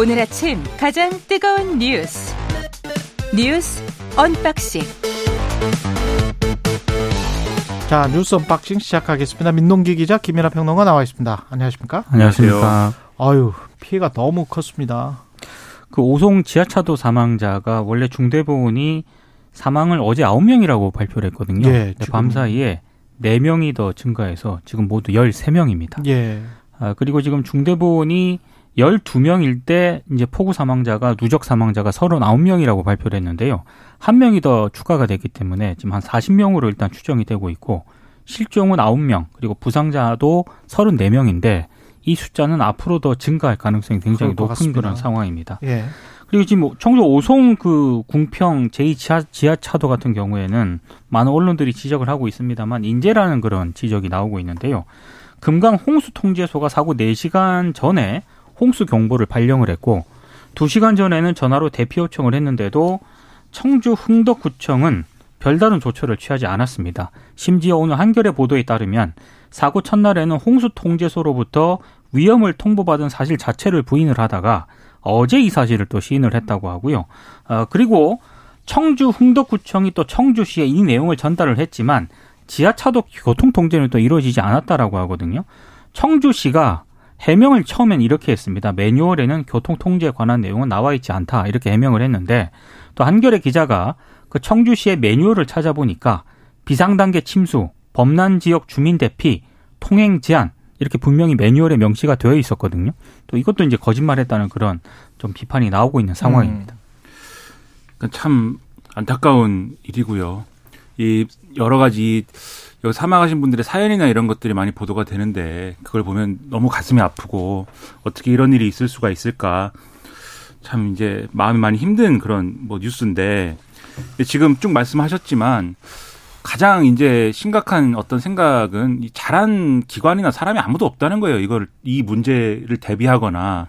오늘 아침 가장 뜨거운 뉴스 뉴스 unboxing 자 뉴스 unboxing 시작하겠습니다. 민동기 기자 김민하 평론가 나와 있습니다. 안녕하십니까? 안녕하십니까. 아유 피해가 너무 컸습니다. 그 오송 지하차도 사망자가 원래 중대본은 사망을 어제 9명이라고 발표를 했거든요. 예, 밤 사이에 4명이 더 증가해서 지금 모두 13명입니다. 예. 아, 그리고 지금 중대보훈이 12명일 때 이제 폭우 사망자가 누적 사망자가 39명이라고 발표를 했는데요. 한 명이 더 추가가 됐기 때문에 지금 한 40명으로 일단 추정이 되고 있고 실종은 9명 그리고 부상자도 34명인데 이 숫자는 앞으로 더 증가할 가능성이 굉장히 높은 같습니다. 그런 상황입니다. 예. 그리고 지금 뭐 청주 오송 그 궁평 제2 지하, 지하차도 같은 경우에는 많은 언론들이 지적을 하고 있습니다만 인재라는 그런 지적이 나오고 있는데요. 금강 홍수 통제소가 사고 4시간 전에 홍수 경보를 발령을 했고 2시간 전에는 전화로 대피 요청을 했는데도 청주 흥덕구청은 별다른 조처를 취하지 않았습니다. 심지어 오늘 한겨레 보도에 따르면 사고 첫날에는 홍수 통제소로부터 위험을 통보받은 사실 자체를 부인을 하다가 어제 이 사실을 또 시인을 했다고 하고요. 어, 그리고 청주 흥덕구청이 또 청주시에 이 내용을 전달을 했지만 지하차도 교통 통제는 또 이루어지지 않았다라고 하거든요. 청주시가 해명을 처음엔 이렇게 했습니다. 매뉴얼에는 교통 통제에 관한 내용은 나와 있지 않다 이렇게 해명을 했는데 또 한겨레 기자가 그 청주시의 매뉴얼을 찾아보니까 비상단계 침수, 범난 지역 주민 대피, 통행 제한 이렇게 분명히 매뉴얼에 명시가 되어 있었거든요. 또 이것도 이제 거짓말했다는 그런 좀 비판이 나오고 있는 상황입니다. 그러니까 참 안타까운 일이고요. 이 여러 가지 여기 사망하신 분들의 사연이나 이런 것들이 많이 보도가 되는데 그걸 보면 너무 가슴이 아프고 어떻게 이런 일이 있을 수가 있을까 참 이제 마음이 많이 힘든 그런 뭐 뉴스인데 지금 쭉 말씀하셨지만 가장 이제 심각한 어떤 생각은 이 잘한 기관이나 사람이 아무도 없다는 거예요. 이걸 이 문제를 대비하거나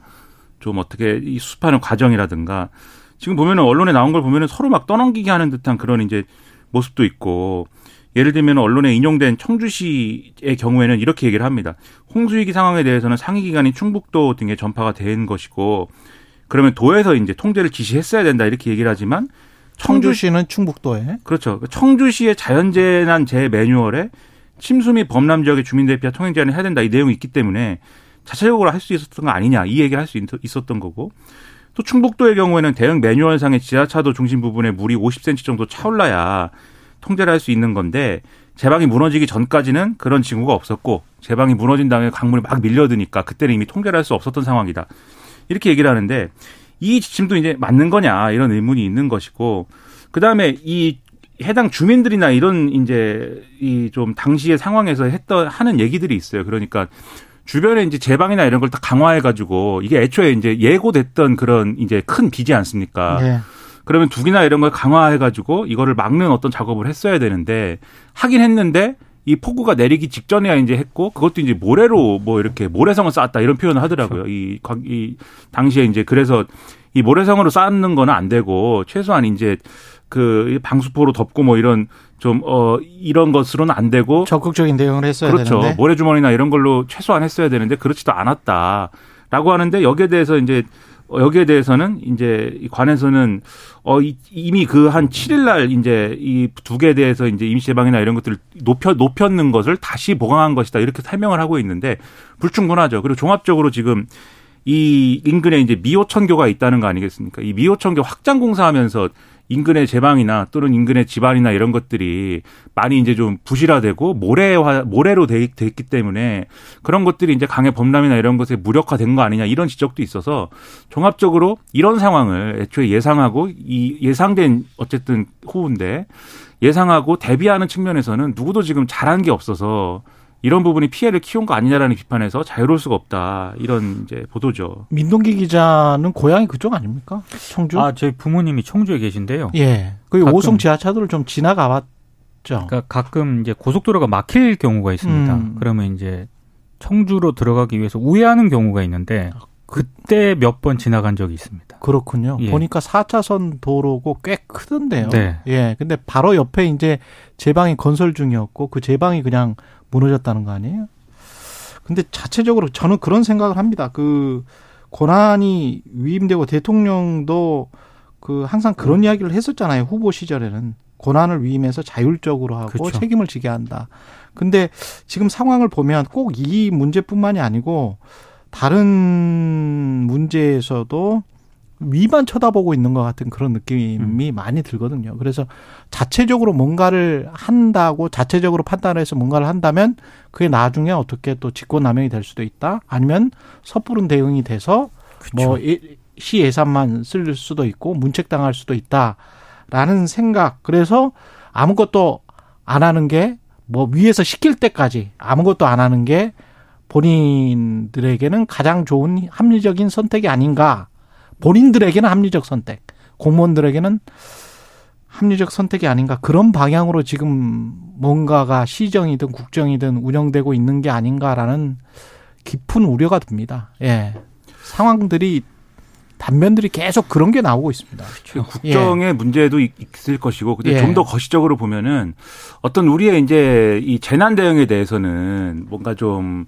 좀 어떻게 이 수습하는 과정이라든가 지금 보면은 언론에 나온 걸 보면은 서로 막 떠넘기게 하는 듯한 그런 이제 모습도 있고 예를 들면 언론에 인용된 청주시의 경우에는 이렇게 얘기를 합니다. 홍수위기 상황에 대해서는 상위 기관인 충북도 등에 전파가 된 것이고 그러면 도에서 이제 통제를 지시했어야 된다 이렇게 얘기를 하지만 청주 청주시는 충북도에 그렇죠. 청주시의 자연재난 재 매뉴얼에 침수 및 범람 지역의 주민 대피와 통행 제한을 해야 된다 이 내용이 있기 때문에 자체적으로 할 수 있었던 거 아니냐 이 얘기를 할 수 있었던 거고 또 충북도의 경우에는 대형 매뉴얼상의 지하차도 중심 부분에 물이 50cm 정도 차올라야 통제를 할 수 있는 건데 제방이 무너지기 전까지는 그런 징후가 없었고 제방이 무너진 다음에 강물이 막 밀려드니까 그때는 이미 통제를 할 수 없었던 상황이다. 이렇게 얘기를 하는데 이 지침도 이제 맞는 거냐 이런 의문이 있는 것이고 그다음에 이 해당 주민들이나 이런 이제 이 좀 당시의 상황에서 했던 하는 얘기들이 있어요. 그러니까 주변에 이제 제방이나 이런 걸 다 강화해 가지고 이게 애초에 이제 예고됐던 그런 이제 큰 비지 않습니까? 예. 그러면 두기나 이런 걸 강화해 가지고 이거를 막는 어떤 작업을 했어야 되는데 하긴 했는데 이 폭우가 내리기 직전에야 이제 했고 그것도 이제 모래로 뭐 이렇게 모래성을 쌓았다 이런 표현을 하더라고요. 이, 관- 이 당시에 이제 그래서 이 모래성으로 쌓는 거는 안 되고 최소한 이제 그 방수포로 덮고 뭐 이런 좀 어 이런 것으로는 안 되고 적극적인 대응을 했어야 그렇죠. 되는데 모래주머니나 이런 걸로 최소한 했어야 되는데 그렇지도 않았다라고 하는데 여기에 대해서 이제 어, 여기에 대해서는 이제 이 관에서는 어 이- 이미 그 한 7일 날 이제 이 두 개에 대해서 이제 임시 제방이나 이런 것들을 높여 높였는 것을 다시 보강한 것이다 이렇게 설명을 하고 있는데 불충분하죠. 그리고 종합적으로 지금 이 인근에 이제 미호천교가 있다는 거 아니겠습니까? 이 미호천교 확장 공사하면서 인근의 제방이나 또는 인근의 집안이나 이런 것들이 많이 이제 좀 부실화되고 모래화 모래로 돼, 있- 돼 있기 때문에 그런 것들이 이제 강의 범람이나 이런 것에 무력화된 거 아니냐 이런 지적도 있어서 종합적으로 이런 상황을 애초에 예상하고 이 예상된 어쨌든 호우인데 예상하고 대비하는 측면에서는 누구도 지금 잘한 게 없어서 이런 부분이 피해를 키운 거 아니냐라는 비판에서 자유로울 수가 없다 이런 이제 보도죠. 민동기 기자는 고향이 그쪽 아닙니까? 청주? 아, 저희 부모님이 청주에 계신데요. 예. 그 오송 지하차도를 좀 지나가 봤죠. 그러니까 가끔 이제 고속도로가 막힐 경우가 있습니다. 음. 그러면 이제 청주로 들어가기 위해서 우회하는 경우가 있는데 그때 몇 번 지나간 적이 있습니다. 그렇군요. 예. 보니까 4차선 도로고 꽤 크던데요. 네. 예. 근데 바로 옆에 이제 제방이 건설 중이었고 그 제방이 그냥 무너졌다는 거 아니에요? 근데 자체적으로 저는 그런 생각을 합니다. 그 권한이 위임되고 대통령도 그 항상 그런 이야기를 했었잖아요. 후보 시절에는 권한을 위임해서 자율적으로 하고 그렇죠. 책임을 지게 한다. 근데 지금 상황을 보면 꼭 이 문제뿐만이 아니고 다른 문제에서도 위만 쳐다보고 있는 것 같은 그런 느낌이 많이 들거든요. 그래서 자체적으로 뭔가를 한다고 자체적으로 판단해서 뭔가를 한다면 그게 나중에 어떻게 또 직권남용이 될 수도 있다. 아니면 섣부른 대응이 돼서 뭐시 예산만 쓸 수도 있고 문책당할 수도 있다라는 생각. 그래서 아무것도 안 하는 게 뭐 위에서 시킬 때까지 아무것도 안 하는 게 본인들에게는 가장 좋은 합리적인 선택이 아닌가. 본인들에게는 합리적 선택, 공무원들에게는 합리적 선택이 아닌가. 그런 방향으로 지금 뭔가가 시정이든 국정이든 운영되고 있는 게 아닌가라는 깊은 우려가 듭니다. 예. 상황들이 단면들이 계속 그런 게 나오고 있습니다. 국정의 문제도 있- 있을 것이고, 근데 예. 좀더 거시적으로 보면은 어떤 우리의 이제 이 재난 대응에 대해서는 뭔가 좀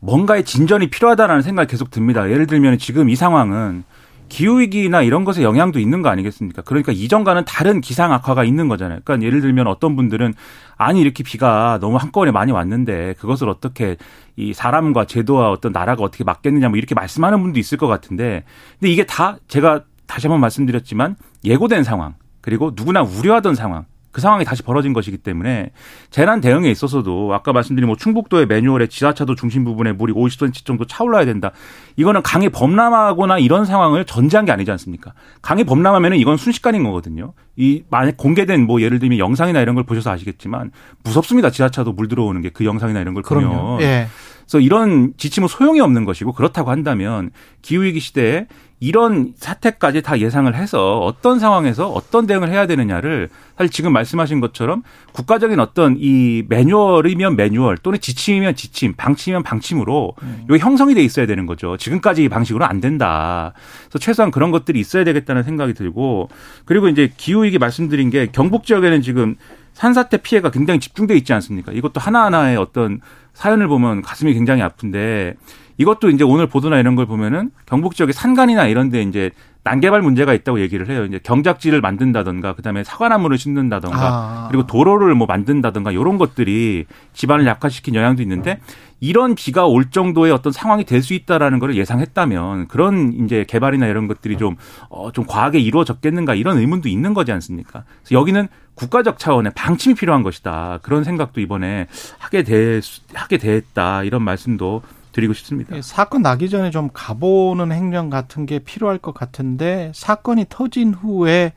뭔가의 진전이 필요하다라는 생각이 계속 듭니다. 예를 들면 지금 이 상황은 기후위기나 이런 것에 영향도 있는 거 아니겠습니까? 그러니까 이전과는 다른 기상 악화가 있는 거잖아요. 그러니까 예를 들면 어떤 분들은 아니 이렇게 비가 너무 한꺼번에 많이 왔는데 그것을 어떻게 이 사람과 제도와 어떤 나라가 어떻게 막겠느냐 뭐 이렇게 말씀하는 분도 있을 것 같은데 근데 이게 다 제가 다시 한번 말씀드렸지만 예고된 상황 그리고 누구나 우려하던 상황 그 상황이 다시 벌어진 것이기 때문에 재난 대응에 있어서도 아까 말씀드린 뭐 충북도의 매뉴얼에 지하차도 중심 부분에 물이 50cm 정도 차올라야 된다. 이거는 강이 범람하거나 이런 상황을 전제한 게 아니지 않습니까? 강이 범람하면은 이건 순식간인 거거든요. 이 만약 공개된 뭐 예를 들면 영상이나 이런 걸 보셔서 아시겠지만 무섭습니다. 지하차도 물 들어오는 게 그 영상이나 이런 걸 보면. 그럼요. 예. 그래서 이런 지침은 소용이 없는 것이고 그렇다고 한다면 기후위기 시대에 이런 사태까지 다 예상을 해서 어떤 상황에서 어떤 대응을 해야 되느냐를 사실 지금 말씀하신 것처럼 국가적인 어떤 이 매뉴얼이면 매뉴얼 또는 지침이면 지침, 방침이면 방침으로 이게 형성이 돼 있어야 되는 거죠. 지금까지 이 방식으로는 안 된다. 그래서 최소한 그런 것들이 있어야 되겠다는 생각이 들고 그리고 이제 기후 위기 말씀드린 게 경북 지역에는 지금 산사태 피해가 굉장히 집중돼 있지 않습니까? 이것도 하나하나의 어떤 사연을 보면 가슴이 굉장히 아픈데 이것도 이제 오늘 보도나 이런 걸 보면은 경북 지역의 산간이나 이런 데 이제 난개발 문제가 있다고 얘기를 해요. 이제 경작지를 만든다던가 그다음에 사과나무를 심는다던가 아. 그리고 도로를 뭐 만든다던가 이런 것들이 집안을 약화시킨 영향도 있는데 이런 비가 올 정도의 어떤 상황이 될 수 있다라는 걸 예상했다면 그런 이제 개발이나 이런 것들이 좀, 어, 좀 과하게 이루어졌겠는가 이런 의문도 있는 거지 않습니까? 그래서 여기는 국가적 차원의 방침이 필요한 것이다. 그런 생각도 이번에 하게 돼, 하게 됐다. 이런 말씀도 드리고 싶습니다. 예, 사건 나기 전에 좀 가보는 행정 같은 게 필요할 것 같은데 사건이 터진 후에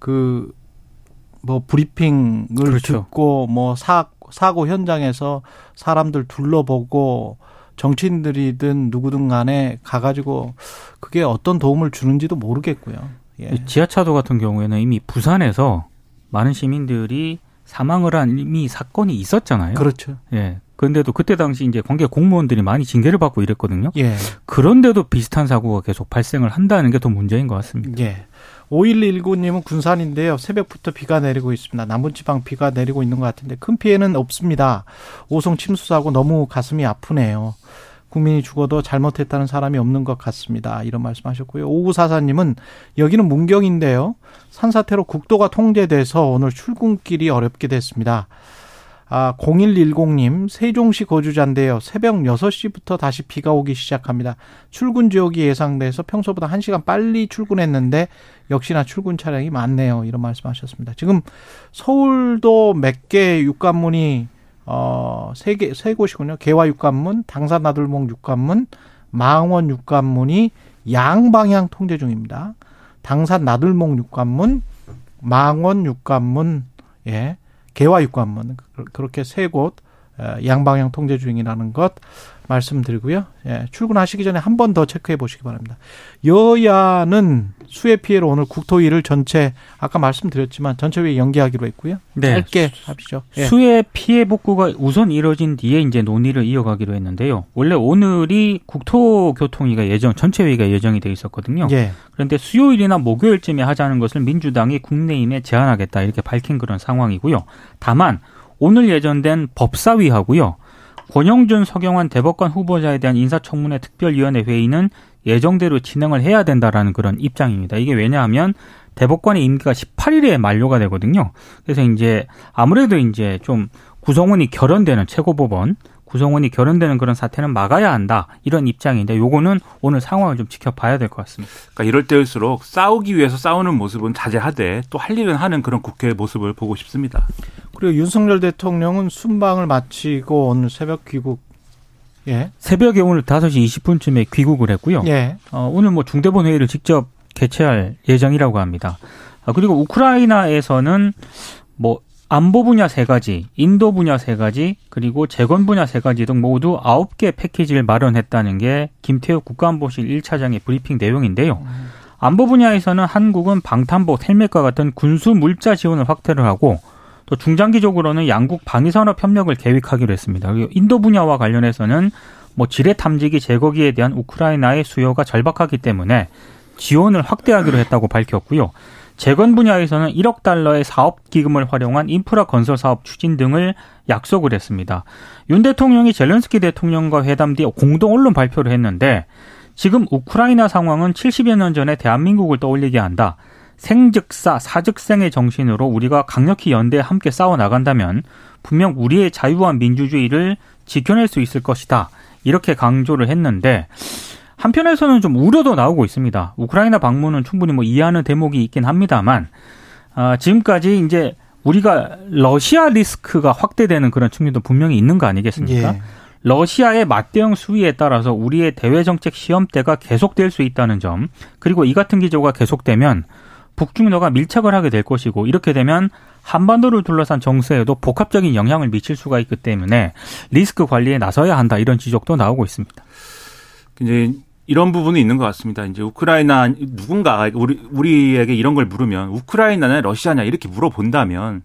그 뭐 브리핑을 그렇죠. 듣고 뭐 사, 사고 현장에서 사람들 둘러보고 정치인들이든 누구든 간에 가가지고 그게 어떤 도움을 주는지도 모르겠고요. 예. 이 지하차도 같은 경우에는 이미 부산에서 많은 시민들이 사망을 한 이미 사건이 있었잖아요. 그렇죠. 예. 그런데도 그때 당시 이제 관계 공무원들이 많이 징계를 받고 이랬거든요. 예. 그런데도 비슷한 사고가 계속 발생을 한다는 게 더 문제인 것 같습니다. 예. 5119님은 군산인데요. 새벽부터 비가 내리고 있습니다. 남부지방 비가 내리고 있는 것 같은데 큰 피해는 없습니다. 오송 침수 사고 너무 가슴이 아프네요. 국민이 죽어도 잘못했다는 사람이 없는 것 같습니다. 이런 말씀하셨고요. 5944님은 여기는 문경인데요. 산사태로 국도가 통제돼서 오늘 출근길이 어렵게 됐습니다. 아, 0110님, 세종시 거주자인데요. 새벽 6시부터 다시 비가 오기 시작합니다. 출근 지역이 예상돼서 평소보다 1시간 빨리 출근했는데 역시나 출근 차량이 많네요. 이런 말씀 하셨습니다. 지금 서울도 몇 개 육관문이 어, 세 개, 세 곳이군요. 개화 육관문, 당산 나들목 육관문, 망원 육관문이 양방향 통제 중입니다. 당산 나들목 육관문, 망원 육관문, 예, 개화 육관문 그- 그렇게 세곳 어, 양방향 통제 중이라는 것 말씀드리고요. 예, 출근하시기 전에 한 번 더 체크해 보시기 바랍니다. 여야는 수해 피해로 오늘 국토위를 전체 아까 말씀드렸지만 전체 회의 연기하기로 했고요. 네. 짧게 합시죠. 예. 수해 피해 복구가 우선 이뤄진 뒤에 이제 논의를 이어가기로 했는데요. 원래 오늘이 국토교통위가 예정 전체 회의가 예정이 돼 있었거든요. 예. 그런데 수요일이나 목요일쯤에 하자는 것을 민주당이 국내임에 제안하겠다 이렇게 밝힌 그런 상황이고요. 다만 오늘 예정된 법사위하고요. 권영준, 서경환 대법관 후보자에 대한 인사청문회 특별위원회 회의는 예정대로 진행을 해야 된다라는 그런 입장입니다. 이게 왜냐하면 대법관의 임기가 18일에 만료가 되거든요. 그래서 이제 아무래도 이제 좀 구성원이 결연되는 최고법원 구성원이 결연되는 그런 사태는 막아야 한다 이런 입장인데 요거는 오늘 상황을 좀 지켜봐야 될 것 같습니다. 그러니까 이럴 때일수록 싸우기 위해서 싸우는 모습은 자제하되 또 할 일은 하는 그런 국회의 모습을 보고 싶습니다. 그리고 윤석열 대통령은 순방을 마치고 오늘 새벽 귀국 예. 새벽에 오늘 5시 20분쯤에 귀국을 했고요. 예. 어, 오늘 뭐 중대본 회의를 직접 개최할 예정이라고 합니다. 아, 그리고 우크라이나에서는 뭐 안보 분야 세 가지, 인도 분야 세 가지, 그리고 재건 분야 세 가지 등 모두 아홉 개 패키지를 마련했다는 게 김태우 국가안보실 1차장의 브리핑 내용인데요. 안보 분야에서는 한국은 방탄복, 헬멧과 같은 군수 물자 지원을 확대를 하고 또 중장기적으로는 양국 방위산업 협력을 계획하기로 했습니다. 그리고 인도 분야와 관련해서는 뭐 지뢰 탐지기 제거기에 대한 우크라이나의 수요가 절박하기 때문에 지원을 확대하기로 했다고 밝혔고요. 재건 분야에서는 1억 달러의 사업 기금을 활용한 인프라 건설 사업 추진 등을 약속을 했습니다. 윤 대통령이 젤렌스키 대통령과 회담 뒤 공동 언론 발표를 했는데 지금 우크라이나 상황은 70여 년 전에 대한민국을 떠올리게 한다. 생즉사 사즉생의 정신으로 우리가 강력히 연대해 함께 싸워 나간다면 분명 우리의 자유와 민주주의를 지켜낼 수 있을 것이다. 이렇게 강조를 했는데 한편에서는 좀 우려도 나오고 있습니다. 우크라이나 방문은 충분히 뭐 이해하는 대목이 있긴 합니다만 아, 지금까지 이제 우리가 러시아 리스크가 확대되는 그런 측면도 분명히 있는 거 아니겠습니까? 예. 러시아의 맞대응 수위에 따라서 우리의 대외 정책 시험대가 계속될 수 있다는 점, 그리고 이 같은 기조가 계속되면 북중러가 밀착을 하게 될 것이고 이렇게 되면 한반도를 둘러싼 정세에도 복합적인 영향을 미칠 수가 있기 때문에 리스크 관리에 나서야 한다 이런 지적도 나오고 있습니다. 이제 이런 부분이 있는 것 같습니다. 이제 우크라이나 누군가 우리 우리에게 이런 걸 물으면 우크라이나냐 러시아냐 이렇게 물어본다면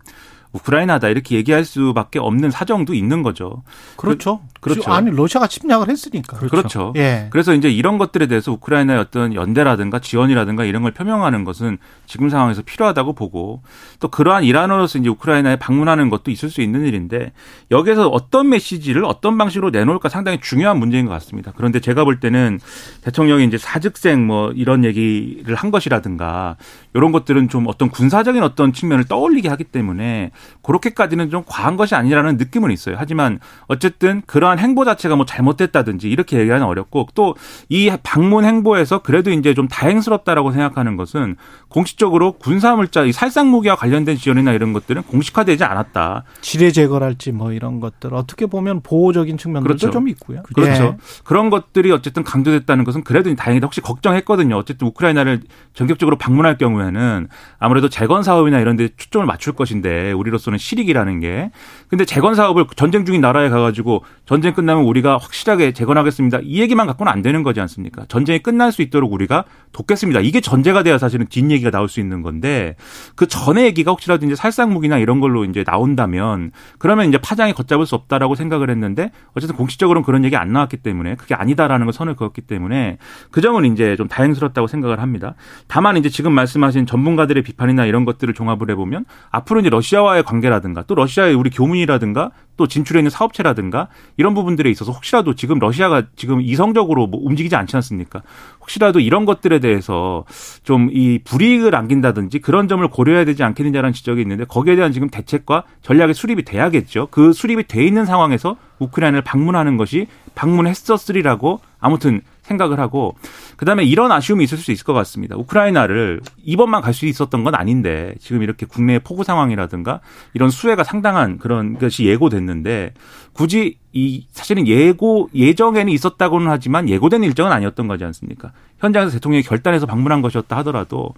우크라이나다 이렇게 얘기할 수밖에 없는 사정도 있는 거죠. 그렇죠. 그, 렇죠 아니 러시아가 침략을 했으니까. 그렇죠. 그렇죠. 예. 그래서 이제 이런 것들에 대해서 우크라이나의 어떤 연대라든가 지원이라든가 이런 걸 표명하는 것은 지금 상황에서 필요하다고 보고 또 그러한 일환으로서 이제 우크라이나에 방문하는 것도 있을 수 있는 일인데 여기에서 어떤 메시지를 어떤 방식으로 내놓을까 상당히 중요한 문제인 것 같습니다. 그런데 제가 볼 때는 대통령이 이제 사직생 뭐 이런 얘기를 한 것이라든가 이런 것들은 좀 어떤 군사적인 어떤 측면을 떠올리게 하기 때문에 그렇게까지는 좀 과한 것이 아니라는 느낌은 있어요. 하지만 어쨌든 그러한 행보 자체가 뭐 잘못됐다든지 이렇게 얘기하는 어렵고 또 이 방문 행보에서 그래도 이제 좀 다행스럽다라고 생각하는 것은 공식적으로 군사물자, 이 살상무기와 관련된 지원이나 이런 것들은 공식화되지 않았다. 지뢰 제거랄지 뭐 이런 것들 어떻게 보면 보호적인 측면들도 그렇죠. 좀 있고요. 그렇죠. 예. 그런 것들이 어쨌든 강조됐다는 것은 그래도 다행이다. 혹시 걱정했거든요. 어쨌든 우크라이나를 전격적으로 방문할 경우에는 아무래도 재건 사업이나 이런 데 초점을 맞출 것인데 우리로서는 실익이라는 게. 근데 재건 사업을 전쟁 중인 나라에 가가지고 전쟁 끝나면 우리가 확실하게 재건하겠습니다. 이 얘기만 갖고는 안 되는 거지 않습니까? 전쟁이 끝날 수 있도록 우리가 돕겠습니다. 이게 전제가 돼야 사실은 뒷 얘기가 나올 수 있는 건데 그 전에 얘기가 혹시라도 이제 살상무기나 이런 걸로 이제 나온다면 그러면 이제 파장이 걷잡을 수 없다라고 생각을 했는데 어쨌든 공식적으로는 그런 얘기 안 나왔기 때문에 그게 아니다라는 걸 선을 그었기 때문에 그 점은 이제 좀 다행스럽다고 생각을 합니다. 다만 이제 지금 말씀하신 전문가들의 비판이나 이런 것들을 종합을 해보면 앞으로 이제 러시아와의 관계라든가 또 러시아의 우리 교문이라든가 또 진출해 있는 사업체라든가 이런 부분들에 있어서 혹시라도 지금 러시아가 지금 이성적으로 뭐 움직이지 않지 않습니까? 혹시라도 이런 것들에 대해서 좀 이 불이익을 안긴다든지 그런 점을 고려해야 되지 않겠느냐라는 지적이 있는데 거기에 대한 지금 대책과 전략의 수립이 돼야겠죠. 그 수립이 돼 있는 상황에서 우크라이나를 방문하는 것이 방문했었으리라고 아무튼 생각을 하고 그다음에 이런 아쉬움이 있을 수 있을 것 같습니다. 우크라이나를 이번만 갈 수 있었던 건 아닌데 지금 이렇게 국내 폭우 상황이라든가 이런 수혜가 상당한 그런 것이 예고됐는데 굳이 이 사실은 예고 예정에는 있었다고는 하지만 예고된 일정은 아니었던 거지 않습니까? 현장에서 대통령이 결단해서 방문한 것이었다 하더라도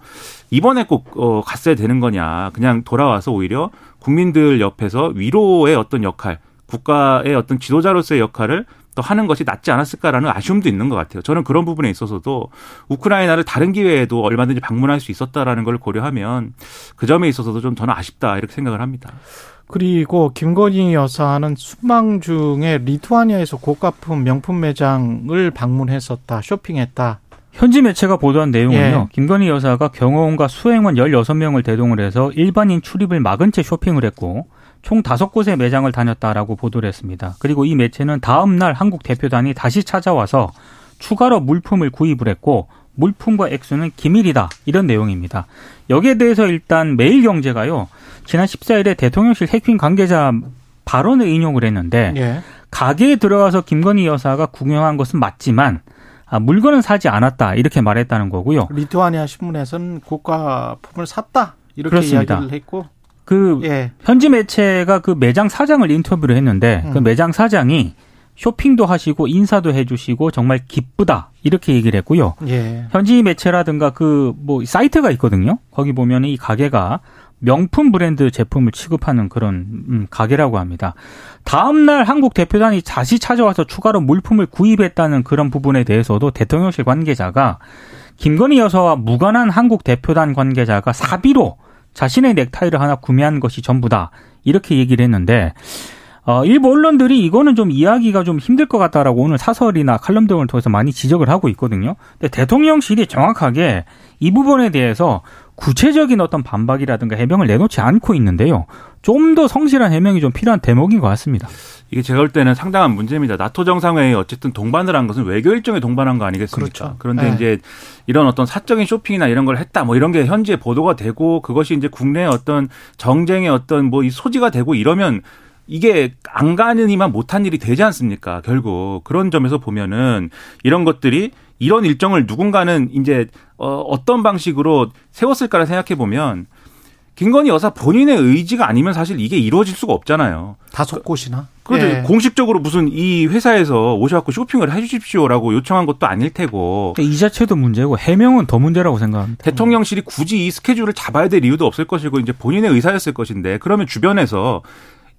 이번에 꼭 어, 갔어야 되는 거냐? 그냥 돌아와서 오히려 국민들 옆에서 위로의 어떤 역할, 국가의 어떤 지도자로서의 역할을 또 하는 것이 낫지 않았을까라는 아쉬움도 있는 것 같아요. 저는 그런 부분에 있어서도 우크라이나를 다른 기회에도 얼마든지 방문할 수 있었다라는 걸 고려하면 그 점에 있어서도 좀 저는 아쉽다 이렇게 생각을 합니다. 그리고 김건희 여사는 순방 중에 리투아니아에서 고가품 명품 매장을 방문했었다, 쇼핑했다. 현지 매체가 보도한 내용은요. 예. 김건희 여사가 경호원과 수행원 16명을 대동을 해서 일반인 출입을 막은 채 쇼핑을 했고 총 다섯 곳의 매장을 다녔다라고 보도를 했습니다. 그리고 이 매체는 다음 날 한국 대표단이 다시 찾아와서 추가로 물품을 구입을 했고 물품과 액수는 기밀이다 이런 내용입니다. 여기에 대해서 일단 매일경제가요 지난 14일에 대통령실 해킹 관계자 발언을 인용을 했는데 예. 가게에 들어가서 김건희 여사가 구경한 것은 맞지만 아, 물건은 사지 않았다 이렇게 말했다는 거고요. 리투아니아 신문에서는 고가품을 샀다 이렇게 그렇습니다. 이야기를 했고 그 예. 현지 매체가 그 매장 사장을 인터뷰를 했는데 그 음. 매장 사장이 쇼핑도 하시고 인사도 해주시고 정말 기쁘다 이렇게 얘기를 했고요. 예. 현지 매체라든가 그 뭐 사이트가 있거든요. 거기 보면 이 가게가 명품 브랜드 제품을 취급하는 그런 음, 가게라고 합니다. 다음 날 한국 대표단이 다시 찾아와서 추가로 물품을 구입했다는 그런 부분에 대해서도 대통령실 관계자가 김건희 여사와 무관한 한국 대표단 관계자가 사비로 자신의 넥타이를 하나 구매한 것이 전부다 이렇게 얘기를 했는데 어, 일부 언론들이 이거는 좀 이야기가 좀 힘들 것 같다라고 오늘 사설이나 칼럼 등을 통해서 많이 지적을 하고 있거든요. 근데 대통령실이 정확하게 이 부분에 대해서 구체적인 어떤 반박이라든가 해명을 내놓지 않고 있는데요. 좀 더 성실한 해명이 좀 필요한 대목인 것 같습니다. 이게 제가 볼 때는 상당한 문제입니다. 나토 정상회의 어쨌든 동반을 한 것은 외교 일정에 동반한 거 아니겠습니까? 그렇죠. 그런데 네. 이제 이런 어떤 사적인 쇼핑이나 이런 걸 했다 뭐 이런 게 현지에 보도가 되고 그것이 이제 국내의 어떤 정쟁의 어떤 뭐 이 소지가 되고 이러면 이게 안 가느니만 못한 일이 되지 않습니까? 결국 그런 점에서 보면은 이런 것들이 이런 일정을 누군가는 이제 어 어떤 방식으로 세웠을까를 생각해 보면 김건희 여사 본인의 의지가 아니면 사실 이게 이루어질 수가 없잖아요. 다섯 곳이나. 그렇죠. 예. 공식적으로 무슨 이 회사에서 오셔갖고 쇼핑을 해주십시오라고 요청한 것도 아닐 테고 이 자체도 문제고 해명은 더 문제라고 생각합니다. 대통령실이 굳이 이 스케줄을 잡아야 될 이유도 없을 것이고 이제 본인의 의사였을 것인데 그러면 주변에서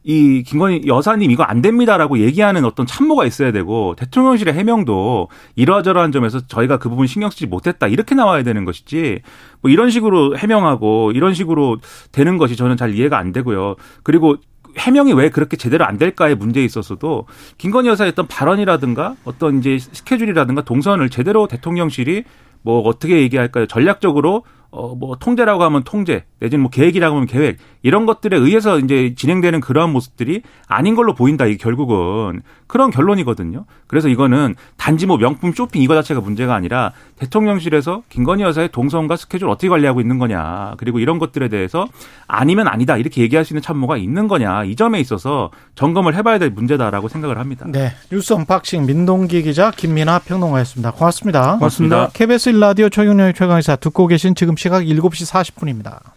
이 김건희 여사님 이거 안 됩니다라고 얘기하는 어떤 참모가 있어야 되고 대통령실의 해명도 이러저러한 점에서 저희가 그 부분 신경 쓰지 못했다 이렇게 나와야 되는 것이지 뭐 이런 식으로 해명하고 이런 식으로 되는 것이 저는 잘 이해가 안 되고요. 그리고 해명이 왜 그렇게 제대로 안 될까의 문제에 있어서도 김건희 여사의 어떤 발언이라든가 어떤 이제 스케줄이라든가 동선을 제대로 대통령실이 뭐 어떻게 얘기할까요? 전략적으로 어 뭐 통제라고 하면 통제 내지는 뭐 계획이라고 하면 계획 이런 것들에 의해서 이제 진행되는 그러한 모습들이 아닌 걸로 보인다. 이 결국은 그런 결론이거든요. 그래서 이거는 단지 뭐 명품 쇼핑 이거 자체가 문제가 아니라 대통령실에서 김건희 여사의 동선과 스케줄 어떻게 관리하고 있는 거냐 그리고 이런 것들에 대해서 아니면 아니다 이렇게 얘기할 수 있는 참모가 있는 거냐 이 점에 있어서 점검을 해봐야 될 문제다라고 생각을 합니다. 네. 뉴스 unboxing 민동기 기자 김민하 평론가였습니다. 고맙습니다. 고맙습니다. KBS 1라디오 최경영의 최강시사 듣고 계신 시각 7시 40분입니다.